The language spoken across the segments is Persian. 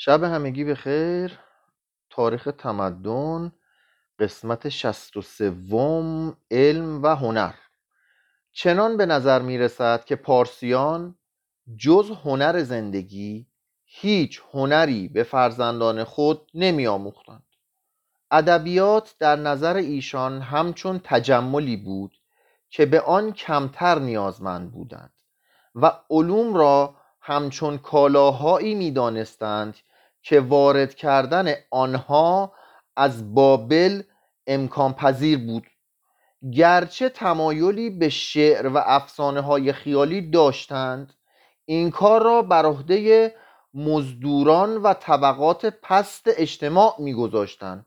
شب همگی به خیر تاریخ تمدن قسمت شست و سوم علم و هنر. چنان به نظر می رسد که پارسیان جز هنر زندگی هیچ هنری به فرزندان خود نمی آموختند ادبیات در نظر ایشان همچون تجملی بود که به آن کمتر نیازمند بودند و علوم را همچون کالاهایی می‌دانستند که وارد کردن آنها از بابل امکان پذیر بود. گرچه تمایلی به شعر و افسانه های خیالی داشتند این کار را بر عهده مزدوران و طبقات پست اجتماع میگذاشتند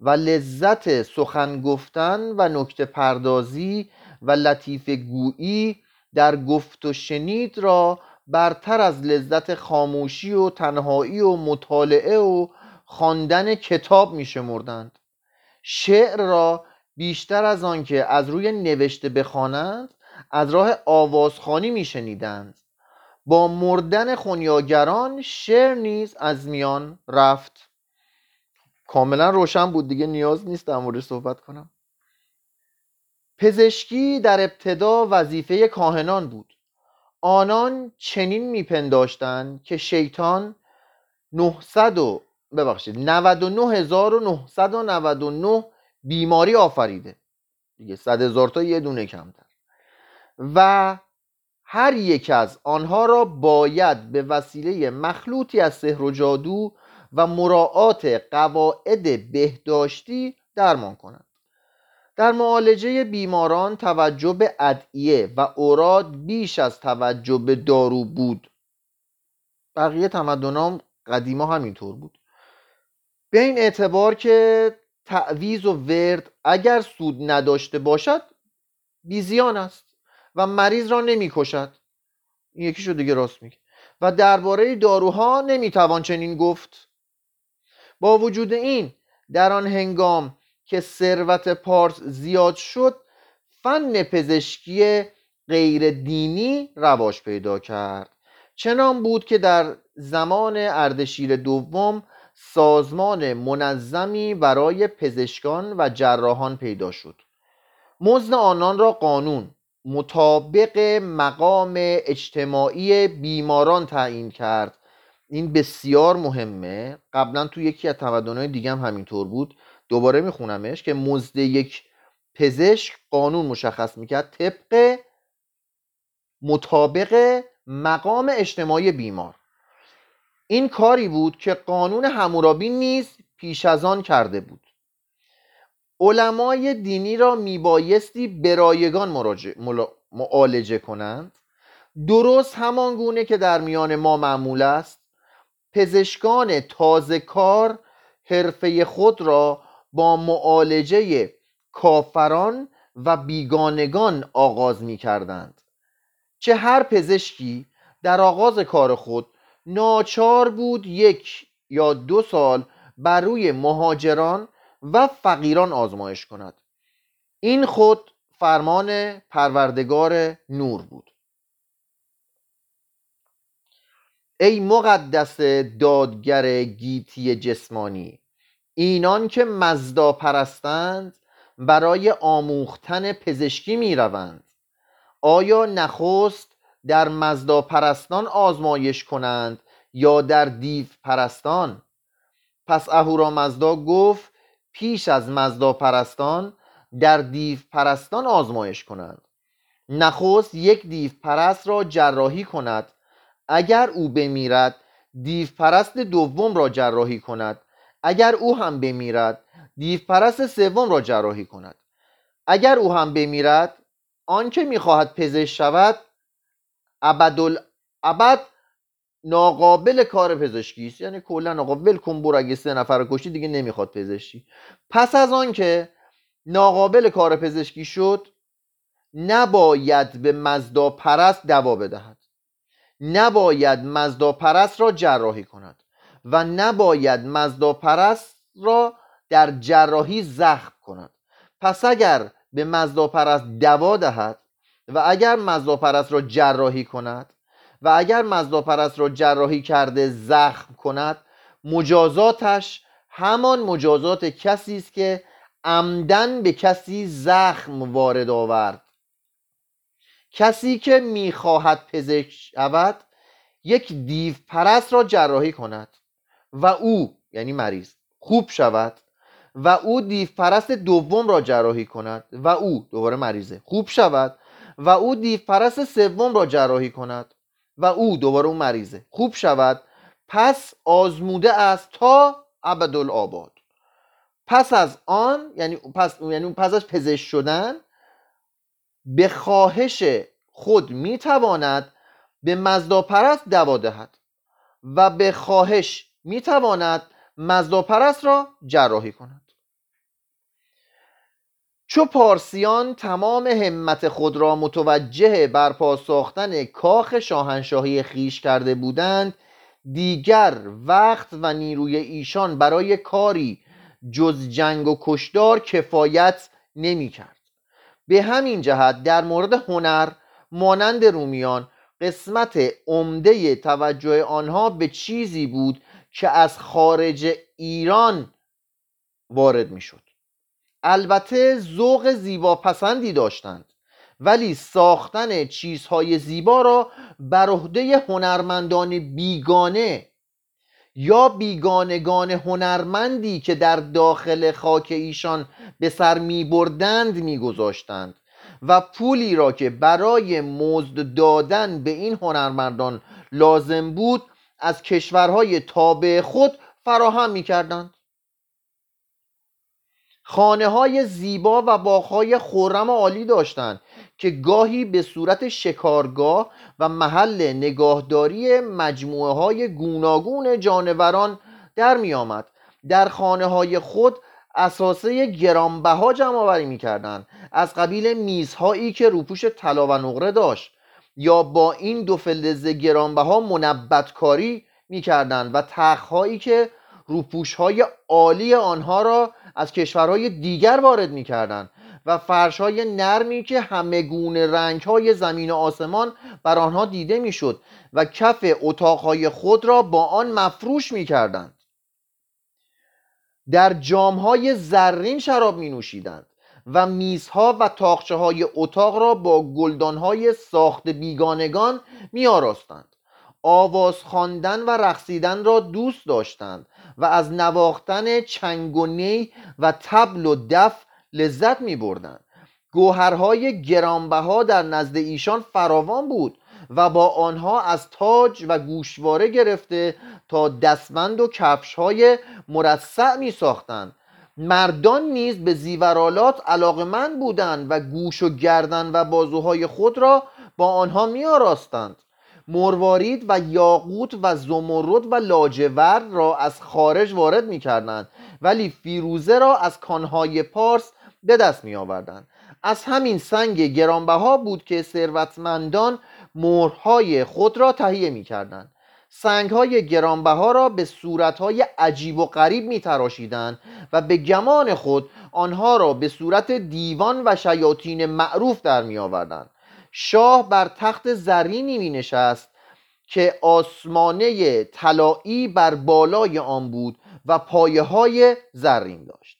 و لذت سخن گفتن و نکته پردازی و لطیف گویی در گفت و شنید را برتر از لذت خاموشی و تنهایی و مطالعه و خواندن کتاب می شمردند شعر را بیشتر از آنکه از روی نوشته بخوانند از راه آوازخوانی میشنیدند. با مردن خونیاگران شعر نیز از میان رفت. کاملا روشن بود دیگه نیاز نیست در مورد صحبت کنم. پزشکی در ابتدا وظیفه کاهنان بود. آنان چنین میپنداشتند که شیطان 900 و ببخشید 99999 بیماری آفریده. دیگه صد هزار تا یه دونه کمتر. و هر یک از آنها را باید به وسیله مخلوطی از سحر و جادو و مراعات قواعد بهداشتی درمان کنند. در معالجه بیماران توجه به ادعیه و اوراد بیش از توجه به دارو بود. بقیه تمدنام قدیما همینطور بود. به این اعتبار که تعویز و ورد اگر سود نداشته باشد بیزیان است و مریض را نمی‌کشد. این یکی شو دیگه راست میگه. و درباره داروها نمی‌توان چنین گفت. با وجود این در آن هنگام که ثروت پارس زیاد شد فن پزشکی غیر دینی رواج پیدا کرد. چنان بود که در زمان اردشیر دوم سازمان منظمی برای پزشکان و جراحان پیدا شد. مزد آنان را قانون مطابق مقام اجتماعی بیماران تعیین کرد. این بسیار مهمه. قبلا تو یکی از تمدنهای دیگه هم همینطور بود. دوباره میخونمش که مزد یک پزشک قانون مشخص می‌کرد طبق مطابق مقام اجتماعی بیمار. این کاری بود که قانون همورابی نیز پیش از آن کرده بود. علمای دینی را میبایستی برایگان معالجه کنند. درست همان گونه که در میان ما معمول است. پزشکان تازه کار حرفه خود را با معالجه کافران و بیگانگان آغاز می کردند چه هر پزشکی در آغاز کار خود ناچار بود یک یا دو سال بر روی مهاجران و فقیران آزمایش کند. این خود فرمان پروردگار نور بود. ای مقدس دادگر گیتی جسمانی اینان که مزدا پرستند برای آموختن پزشکی می روند آیا نخست در مزدا پرستان آزمایش کنند یا در دیو پرستان پس اهورا مزدا گفت پیش از مزدا پرستان در دیو پرستان آزمایش کنند. نخست یک دیو پرست را جراحی کند. اگر او بمیرد دیو پرست دوم را جراحی کند. اگر او هم بمیرد دیو پرست سوم را جراحی کند. اگر او هم بمیرد آنکه می‌خواهد پزشک شود ابد ناقابل کار پزشکی است. یعنی کلا آقا ول کن برو اگه سه نفر کشتی دیگه نمی‌خواد پزشکی. پس از آنکه ناقابل کار پزشکی شد نباید به مزدا پرست دوا بدهد. نباید مزدا پرست را جراحی کند. و نباید مزدا پرست را در جراحی زخم کند. پس اگر به مزدا پرست دوا دهد و اگر مزدا پرست را جراحی کند و اگر مزدا پرست را جراحی کرده زخم کند مجازاتش همان مجازات کسی است که عمدن به کسی زخم وارد آورد. کسی که می‌خواهد پزشک شود یک دیو پرست را جراحی کند. و او یعنی مریض خوب شود و او دیو پرست دوم را جراحی کند و او دوباره مریضه. خوب شود و او دیو پرست سوم را جراحی کند و او دوباره اون مریضه. خوب شود. پس آزموده است تا ابدالآباد. پس از آن یعنی پس یعنی پس از پزشک شدن به خواهش خود می‌تواند به مزداپرست دوا دهد و به خواهش می‌تواند مزداپرست را جراحی کند. چو پارسیان تمام همت خود را متوجه برپا ساختن کاخ شاهنشاهی خیش کرده بودند دیگر وقت و نیروی ایشان برای کاری جز جنگ و کشدار کفایت نمی کرد به همین جهت در مورد هنر مانند رومیان قسمت عمده توجه آنها به چیزی بود که از خارج ایران وارد می شد البته ذوق زیبا پسندی داشتند ولی ساختن چیزهای زیبا را بر عهده هنرمندان بیگانه یا بیگانگان هنرمندی که در داخل خاک ایشان به سر می گذاشتند و پولی را که برای مزد دادن به این هنرمندان لازم بود از کشورهای تابع خود فراهم می کردند خانه های زیبا و باغهای خورم عالی داشتند که گاهی به صورت شکارگاه و محل نگاهداری مجموعه های گوناگون جانوران در می آمد. در خانه های خود اساسه گرانبها جمع آوری می‌کردند. از قبیل میزهایی که روپوش طلا و نقره داشت. یا با این دو فلز گرانبها منبت کاری می‌کردند و تخهایی که روپوش های عالی آنها را از کشورهای دیگر وارد می‌کردند و فرش های نرمی که همه گونه رنگ های زمین و آسمان بر آنها دیده می‌شد و کف اتاقهای خود را با آن مفروش می‌کردند. در جامهای زرین شراب می نوشیدند و میزها و تاخچه های اتاق را با گلدانهای ساخت بیگانگان می آراستند آواز خواندن و رقصیدن را دوست داشتند و از نواختن چنگ و نی و تبل و دف لذت می بردند گوهرهای گرانبها در نزد ایشان فراوان بود و با آنها از تاج و گوشواره گرفته تا دستمند و کفش های مرصع می ساختند مردان نیز به زیورالات علاقمند بودند و گوش و گردن و بازوهای خود را با آنها می آراستند مروارید و یاقوت و زمرد و لاجورد را از خارج وارد می کردند ولی فیروزه را از کانهای پارس به دست می آوردند از همین سنگ گرانبها بود که ثروتمندان مهرهای خود را تهیه می کردند سنگ های گرانبها را به صورت های عجیب و غریب می تراشیدند و به گمان خود آنها را به صورت دیوان و شیاطین معروف در می آوردند شاه بر تخت زرینی می نشست که آسمانه طلایی بر بالای آن بود و پایه های زرین داشت.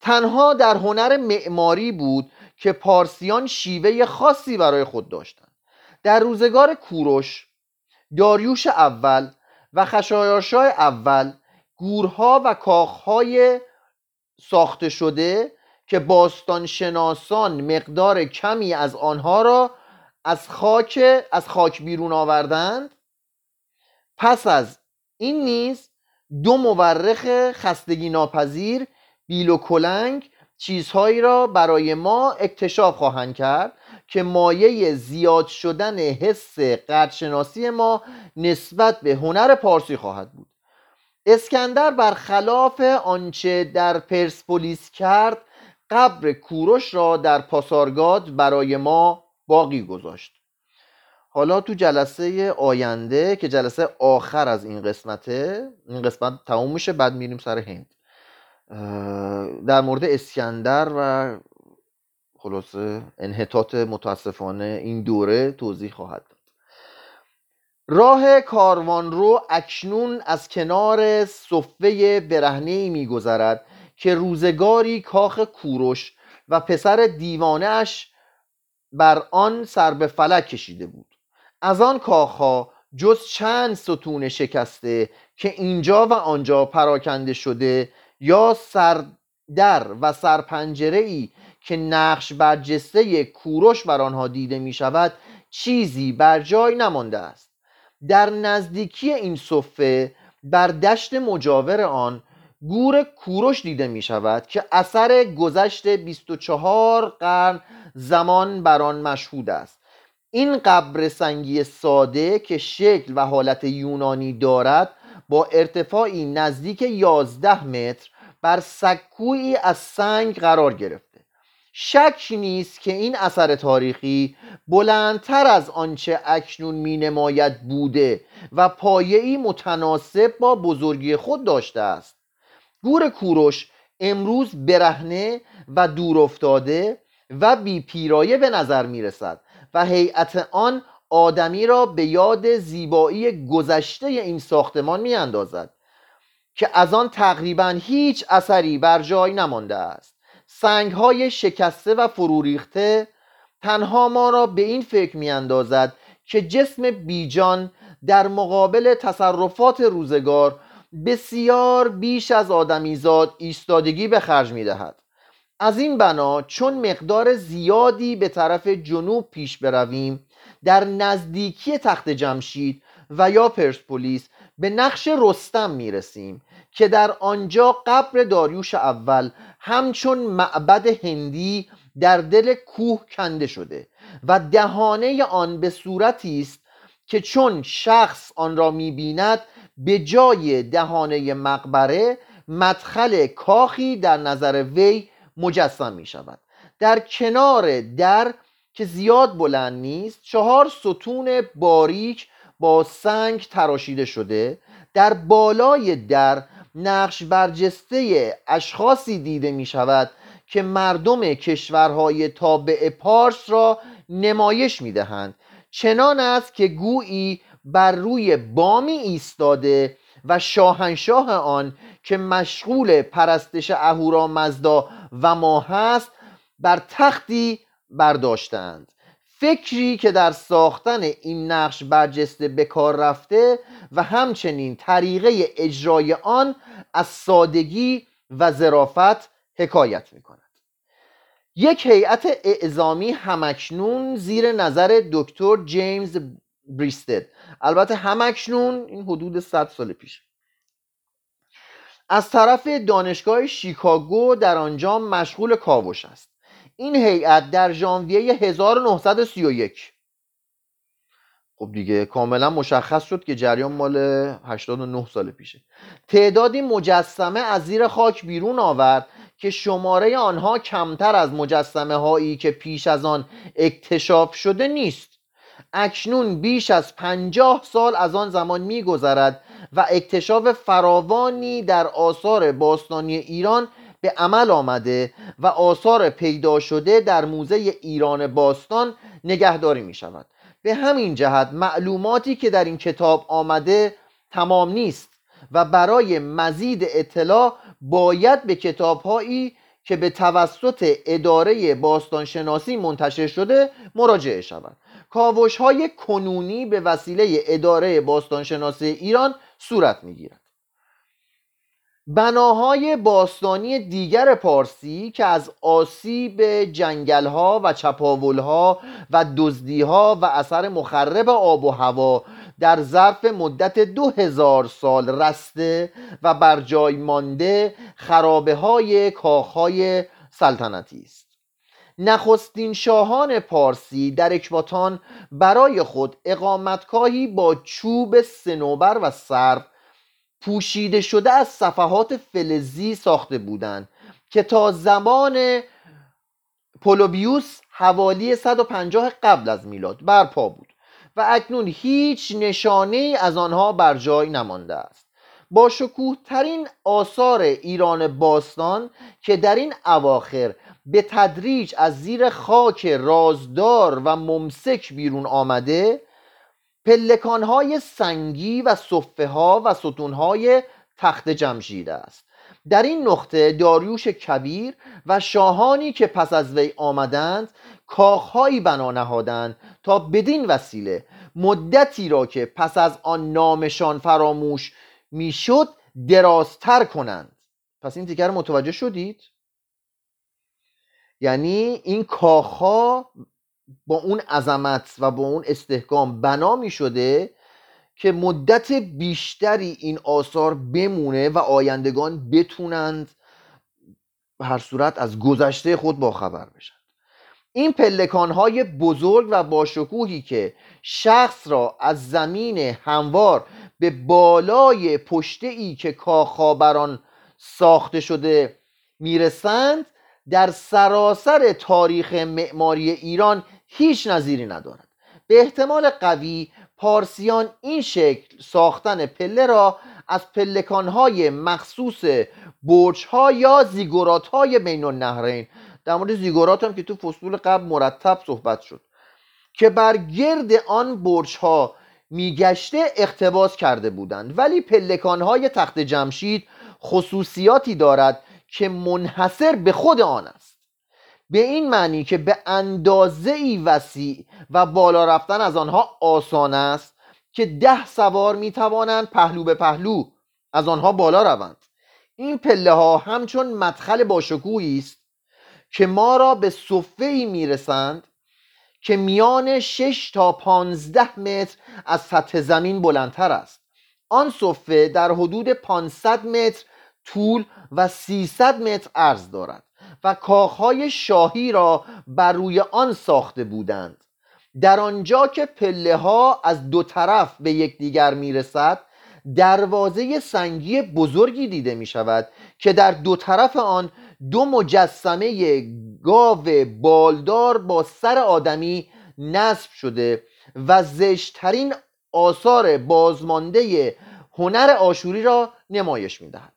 تنها در هنر معماری بود که پارسیان شیوه خاصی برای خود داشتند. در روزگار کوروش داریوش اول و خشایارشاه اول گورها و کاخهای ساخته شده که باستان شناسان مقدار کمی از آنها را از خاک از خاک بیرون آوردند. پس از این نیز دو مورخ خستگی ناپذیر بیل و کلنگ چیزهایی را برای ما اکتشاف خواهند کرد. که مایه زیاد شدن حس قدرشناسی ما نسبت به هنر پارسی خواهد بود. اسکندر برخلاف آنچه در پرسپولیس کرد قبر کوروش را در پاسارگاد برای ما باقی گذاشت. حالا تو جلسه آینده که جلسه آخر از این قسمته این قسمت تموم میشه بعد میریم سر هند. در مورد اسکندر و خلاصه انحطاط متاسفانه این دوره توضیح خواهد داد. راه کاروان رو اکنون از کنار صفه برهنه میگذرد که روزگاری کاخ کوروش و پسر دیوانه اش بر آن سر به فلک کشیده بود. از آن کاخها جز چند ستون شکسته که اینجا و آنجا پراکنده شده یا سردر و سرپنجره ای که نقش برجسته کوروش بر آنها دیده می شود چیزی بر جای نمانده است. در نزدیکی این صفه بر دشت مجاور آن گور کوروش دیده می شود که اثر گذشت 24 قرن زمان بر آن مشهود است. این قبر سنگی ساده که شکل و حالت یونانی دارد با ارتفاعی نزدیک 11 متر بر سکویی از سنگ قرار گرفته شک نیست که این اثر تاریخی بلندتر از آنچه اکنون می نماید بوده و پایه‌ای متناسب با بزرگی خود داشته است. گور کوروش امروز برهنه و دور افتاده و بی پیرایه به نظر می رسد و هیئت آن آدمی را به یاد زیبایی گذشته این ساختمان می اندازد که از آن تقریبا هیچ اثری بر جای نمانده است. سنگ های شکسته و فروریخته تنها ما را به این فکر می اندازد که جسم بیجان در مقابل تصرفات روزگار بسیار بیش از آدمیزاد ایستادگی به خرج می دهد از این بنا چون مقدار زیادی به طرف جنوب پیش برویم در نزدیکی تخت جمشید و یا پرسپولیس به نقش رستم می‌رسیم که در آنجا قبر داریوش اول همچون معبد هندی در دل کوه کنده شده و دهانه آن به صورتی است که چون شخص آن را می‌بیند به جای دهانه مقبره مدخل کاخی در نظر وی مجسم می شود در کنار در که زیاد بلند نیست چهار ستون باریک با سنگ تراشیده شده در بالای در نقش برجسته اشخاصی دیده می شود که مردم کشورهای تابع پارس را نمایش می دهند چنان است که گویی بر روی بامی ایستاده و شاهنشاه آن که مشغول پرستش اهورامزدا و ما هست بر تختی برداشتند. فکری که در ساختن این نقش برجسته به کار رفته و همچنین طریقه اجرای آن از سادگی و ظرافت حکایت می کند یک هیئت اعزامی همکنون زیر نظر دکتر جیمز بریستد. البته همکنون این حدود 100 سال پیش. از طرف دانشگاه شیکاگو در آنجا مشغول کاوش است. این هیئت در ژانویه 1931 خب دیگه کاملا مشخص شد که جریان مال 89 سال پیشه. تعدادی مجسمه از زیر خاک بیرون آورد که شماره آنها کمتر از مجسمه هایی که پیش از آن اکتشاف شده نیست. اکنون بیش از پنجاه سال از آن زمان میگذرد و اکتشاف فراوانی در آثار باستانی ایران به عمل آمده و آثار پیدا شده در موزه ایران باستان نگهداری می شود به همین جهت معلوماتی که در این کتاب آمده تمام نیست و برای مزید اطلاع باید به کتابهایی که به توسط اداره باستانشناسی منتشر شده مراجعه شود. کاوش های کنونی به وسیله اداره باستانشناسی ایران صورت می‌گیرد. بناهای باستانی دیگر پارسی که از آسیب جنگلها و چپاولها و دزدیها و اثر مخرب آب و هوا در ظرف مدت دو هزار سال رسته و بر جای مانده خرابه های کاخهای سلطنتی است. نخستین شاهان پارسی در اکباتان برای خود اقامتگاهی با چوب سنوبر و سرب پوشیده شده از صفحات فلزی ساخته بودند که تا زمان پولوبیوس حوالی 150 قبل از میلاد برپا بود و اکنون هیچ نشانه از آنها بر جای نمانده است. با شکوه ترین آثار ایران باستان که در این اواخر به تدریج از زیر خاک رازدار و ممسک بیرون آمده پلکانهای سنگی و صفه ها و ستونهای تخت جمشید است. در این نقطه داریوش کبیر و شاهانی که پس از وی آمدند کاخهایی بنا نهادند تا بدین وسیله مدتی را که پس از آن نامشان فراموش می‌شد درازتر کنند. پس این دیگر متوجه شدید؟ یعنی این کاخها با اون عظمت و با اون استحکام بنا می شده که مدت بیشتری این آثار بمونه و آیندگان بتونند هر صورت از گذشته خود باخبر بشن. این پلکان های بزرگ و باشکوهی که شخص را از زمین هموار به بالای پشته ای که کاخابران ساخته شده می‌رسند در سراسر تاریخ معماری ایران هیچ نظیری ندارد. به احتمال قوی پارسیان این شکل ساختن پله را از پلکانهای مخصوص برجها یا زیگورات های بین النهرین در مورد زیگورات هم که تو فصول قبل مرتب صحبت شد که بر گرد آن برج ها میگشته اقتباس کرده بودند. ولی پلکانهای تخت جمشید خصوصیاتی دارد که منحصر به خود آن است. به این معنی که به اندازه ای وسیع و بالا رفتن از آنها آسان است که ده سوار می توانند پهلو به پهلو از آنها بالا روند. این پله ها همچون مدخل باشکوهی است که ما را به صفه ای می‌رسند که میان 6 تا 15 متر از سطح زمین بلندتر است. آن صفه در حدود 500 متر طول و 300 متر عرض دارد. و کاخهای شاهی را بر روی آن ساخته بودند. در آنجا که پله ها از دو طرف به یکدیگر می‌رسد دروازه سنگی بزرگی دیده می شود که در دو طرف آن دو مجسمه گاو بالدار با سر آدمی نصب شده و زشترین آثار بازمانده هنر آشوری را نمایش می‌دهد.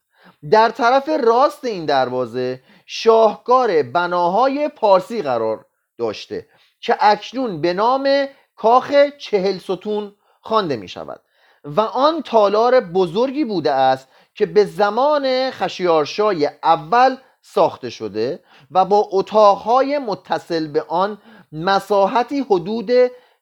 در طرف راست این دروازه شاهکار بناهای پارسی قرار داشته که اکنون به نام کاخ چهل ستون خوانده می شود و آن تالار بزرگی بوده است که به زمان خشیارشای اول ساخته شده و با اتاقهای متصل به آن مساحتی حدود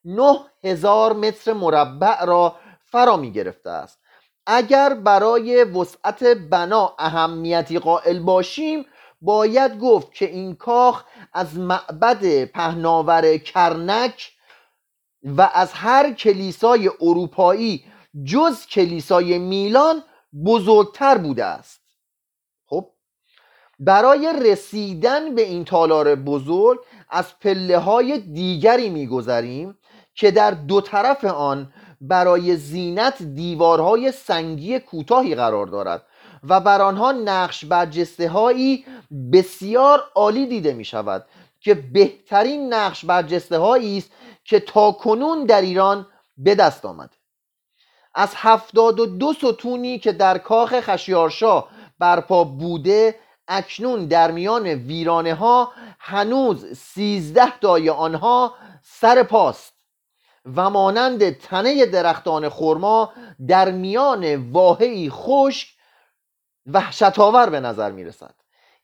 9000 متر مربع را فرا می گرفته است. اگر برای وسعت بنا اهمیتی قائل باشیم باید گفت که این کاخ از معبد پهناور کرنک و از هر کلیسای اروپایی جز کلیسای میلان بزرگتر بوده است. خب برای رسیدن به این تالار بزرگ از پله های دیگری میگذریم که در دو طرف آن برای زینت دیوارهای سنگی کوتاهی قرار دارد و بر آنها نقش برجسته هایی بسیار عالی دیده می شود که بهترین نقش برجسته هایی است که تا کنون در ایران به دست آمده. از هفتاد و دو ستونی که در کاخ خشیارشا برپا بوده اکنون در میان ویرانه ها هنوز سیزده تای آنها سر پاست و مانند تنه درختان خرما در میان واهی خشک وحشتآور به نظر می رسد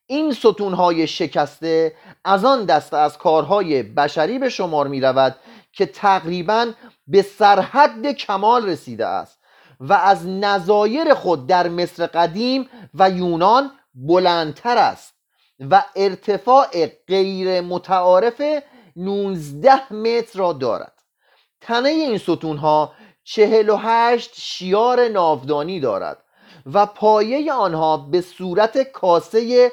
این ستونهای شکسته از آن دسته از کارهای بشری به شمار می رود که تقریبا به سرحد کمال رسیده است و از نظایر خود در مصر قدیم و یونان بلندتر است و ارتفاع غیر متعارف 19 متر را دارد. تنه این ستون ها 48 شیار ناودانی دارد. و پایه آنها به صورت کاسه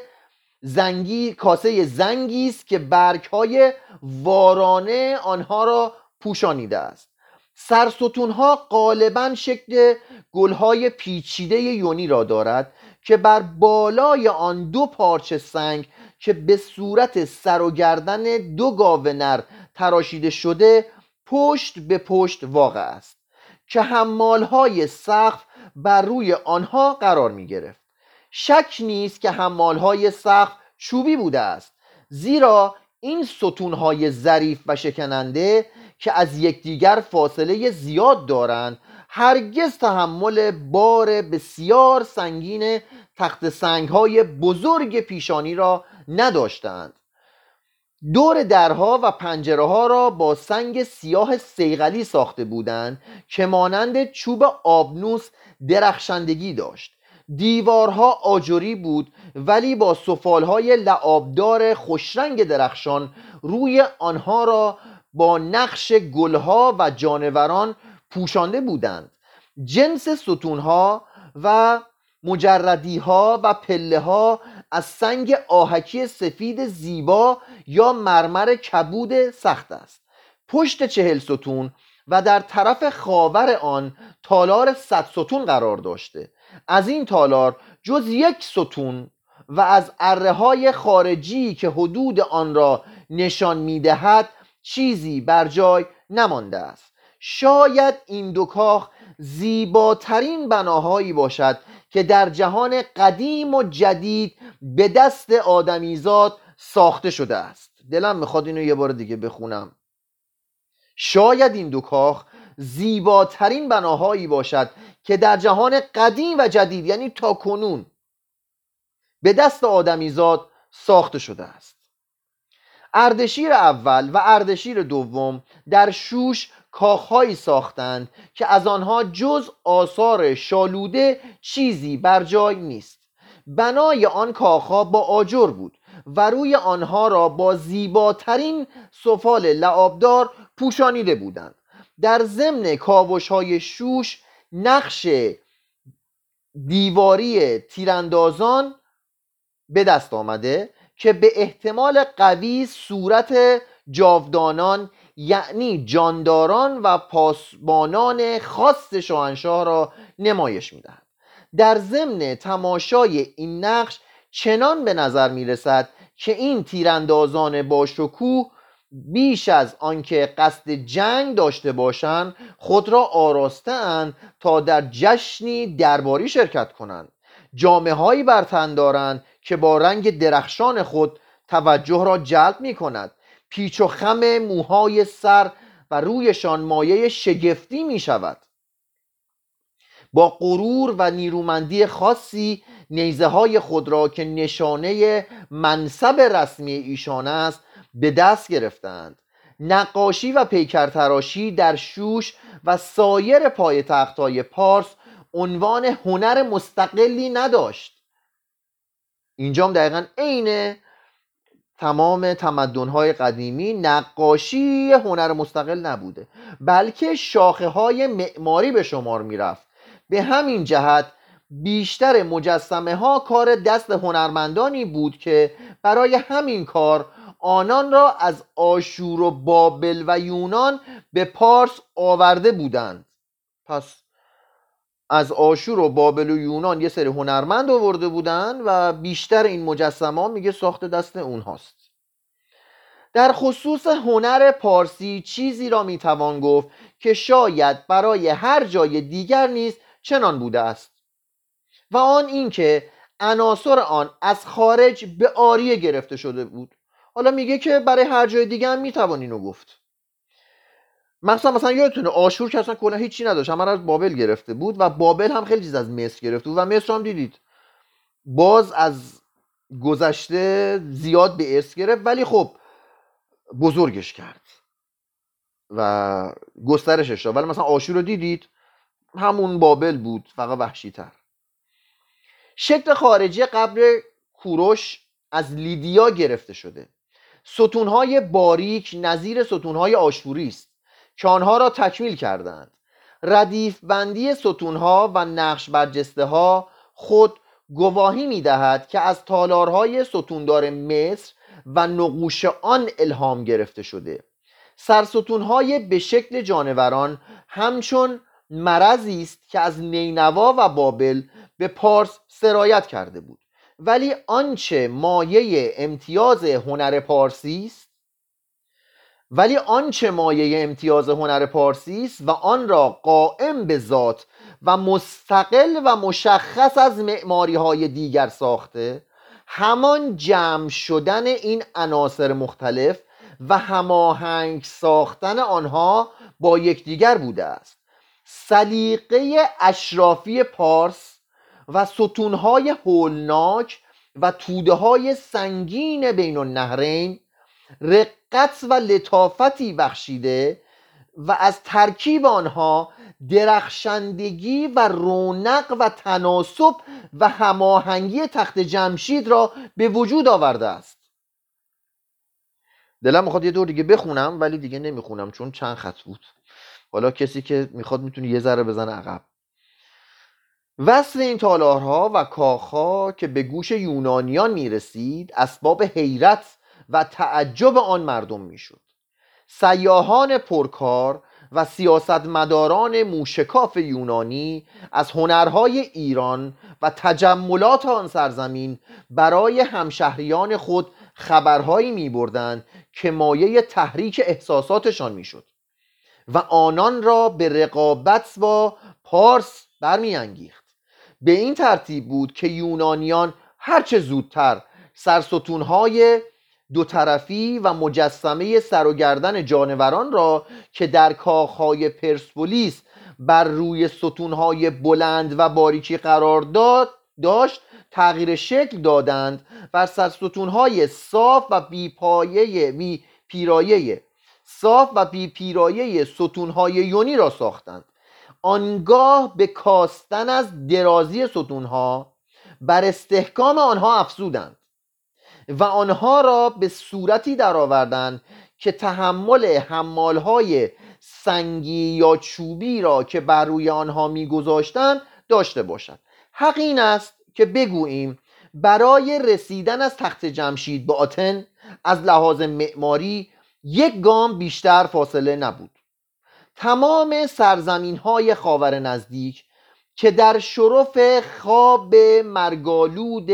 زنگی کاسه زنگی است که برگ های وارانه آنها را پوشانیده است. سرستون ها غالبا شکل گل های پیچیده یونی را دارد که بر بالای آن دو پارچه سنگ که به صورت سر و گردن دو گاو نر تراشیده شده پشت به پشت واقع است که حمال های سقف بر روی آنها قرار می گرفت. شک نیست که حمال های سقف چوبی بوده است. زیرا این ستون های ظریف و شکننده که از یکدیگر فاصله زیاد دارند هرگز تحمل بار بسیار سنگین تخت سنگ های بزرگ پیشانی را نداشتند. دور درها و پنجره ها را با سنگ سیاه سیغلی ساخته بودند که مانند چوب آبنوس درخشندگی داشت. دیوارها آجری بود ولی با سفالهای لعابدار خوشرنگ درخشان روی آنها را با نقش گلها و جانوران پوشانده بودند. جنس ستونها و مجردی ها و پله ها از سنگ آهکی سفید زیبا یا مرمر کبود سخت است. پشت چهل ستون و در طرف خاور آن تالار صد ستون قرار داشته. از این تالار جز یک ستون و از اره های خارجی که حدود آن را نشان می‌دهد چیزی بر جای نمانده است. شاید این دو کاخ زیباترین بناهایی باشد که در جهان قدیم و جدید به دست آدمیزاد ساخته شده است. دلم می‌خواد اینو یه بار دیگه بخونم. شاید این دو کاخ زیباترین بناهایی باشد که در جهان قدیم و جدید یعنی تا کنون به دست آدمیزاد ساخته شده است. اردشیر اول و اردشیر دوم در شوش کاخهایی ساختند که از آنها جز آثار شالوده چیزی بر جای نیست. بنای آن کاخها با آجر بود. و روی آنها را با زیباترین سفال لعابدار پوشانیده بودند. در ضمن کاوش های شوش نقش دیواری تیراندازان به دست آمده که به احتمال قوی صورت جاودانان یعنی جانداران و پاسبانان خاص شاهنشاه را نمایش می‌دهد. در ضمن تماشای این نقش چنان به نظر می رسد که این تیراندازان با شکوه بیش از آنکه قصد جنگ داشته باشند خود را آراسته تا در جشنی درباری شرکت کنند. جامعه هایی بر تن دارند که با رنگ درخشان خود توجه را جلب می کند پیچ و خم موهای سر و رویشان مایه شگفتی می شود با غرور و نیرومندی خاصی نیزه های خود را که نشانه منصب رسمی ایشان است به دست گرفتند. نقاشی و پیکرتراشی در شوش و سایر پای های پارس عنوان هنر مستقلی نداشت. اینجام دقیقا عین تمام تمدنهای قدیمی نقاشی هنر مستقل نبوده بلکه شاخه های معماری به شمار می‌رفت. به همین جهت بیشتر مجسمه ها کار دست هنرمندانی بود که برای همین کار آنان را از آشور و بابل و یونان به پارس آورده بودند. پس از آشور و بابل و یونان یه سری هنرمند آورده بودند و بیشتر این مجسمه میگه ساخت دست اونهاست. در خصوص هنر پارسی چیزی را می‌توان گفت که شاید برای هر جای دیگر نیز چنان بوده است. و آن اینکه عناصر آن از خارج به آریه گرفته شده بود. حالا میگه که برای هر جای دیگه هم می‌توان اینو گفت. مثلا مثلا یادتونه آشور که اصلا کلا هیچی نداشت همه از بابل گرفته بود و بابل هم خیلی چیز از مصر گرفته بود و مصر هم دیدید. باز از گذشته زیاد به ارث گرفت ولی خب بزرگش کرد و گسترشش داد. ولی مثلا آشور رو دیدید همون بابل بود فقط وحشی تر شکل خارجی قبر کوروش از لیدیا گرفته شده. ستونهای باریک نظیر ستونهای آشوری است که آنها را تکمیل کردند. ردیف بندی ستونها و نقش برجسته ها خود گواهی می دهد که از تالارهای ستوندار مصر و نقوش آن الهام گرفته شده. سرستونهای به شکل جانوران همچون مرضی است که از نینوا و بابل به پارس سرایت کرده بود. ولی آنچه مایه امتیاز هنر پارسی است؟ ولی آنچه مایه امتیاز هنر پارسی است و آن را قائم به ذات و مستقل و مشخص از معماری های دیگر ساخته همان جمع شدن این عناصر مختلف و هماهنگ ساختن آنها با یکدیگر بوده است. سلیقه اشرافی پارس و ستونهای هولناک و توده های سنگین بین النهرین رقت و لطافتی بخشیده و از ترکیب آنها درخشندگی و رونق و تناسب و هماهنگی تخت جمشید را به وجود آورده است. دلم می‌خواد یه دور دیگه بخونم ولی دیگه نمی‌خونم چون چند خط بود. حالا کسی که می‌خواد می‌تونه یه ذره بزنه عقب. وصل این تالارها و کاخها که به گوش یونانیان می‌رسید اسباب حیرت و تعجب آن مردم می‌شد. سیاهان پرکار و سیاستمداران موشکاف یونانی از هنرهای ایران و تجملات آن سرزمین برای همشهریان خود خبرهایی می بردن که مایه تحریک احساساتشان می‌شد و آنان را به رقابت با پارس برمیانگیخت. به این ترتیب بود که یونانیان هرچه زودتر سرستونهای دو طرفی و مجسمه سر و گردن جانوران را که در کاخهای پرسپولیس بر روی ستونهای بلند و باریکی قرار داد داشت تغییر شکل دادند و سرستونهای صاف و بیپایه بی پیرایه صاف و بی پیرایه ستونهای یونی را ساختند. آنگاه به کاستن از درازی ستونها بر استحکام آنها افزودند و آنها را به صورتی درآوردند که تحمل حمالهای سنگی یا چوبی را که بر روی آنها میگذاشتند داشته باشد. حق این است که بگوییم برای رسیدن از تخت جمشید به آتن از لحاظ معماری یک گام بیشتر فاصله نبود. تمام سرزمین های خاور نزدیک که در شرف خواب مرگالود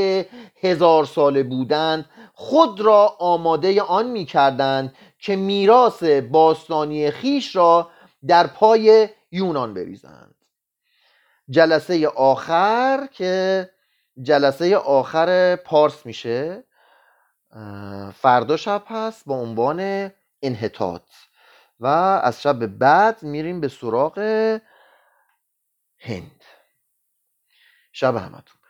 هزار ساله بودند خود را آماده آن می کردند که میراث باستانی خیش را در پای یونان بریزند. جلسه آخر که جلسه آخر پارس میشه فردا شب هست با عنوان انحطاط. و از شب بعد میریم به سراغ هند. شب همتون.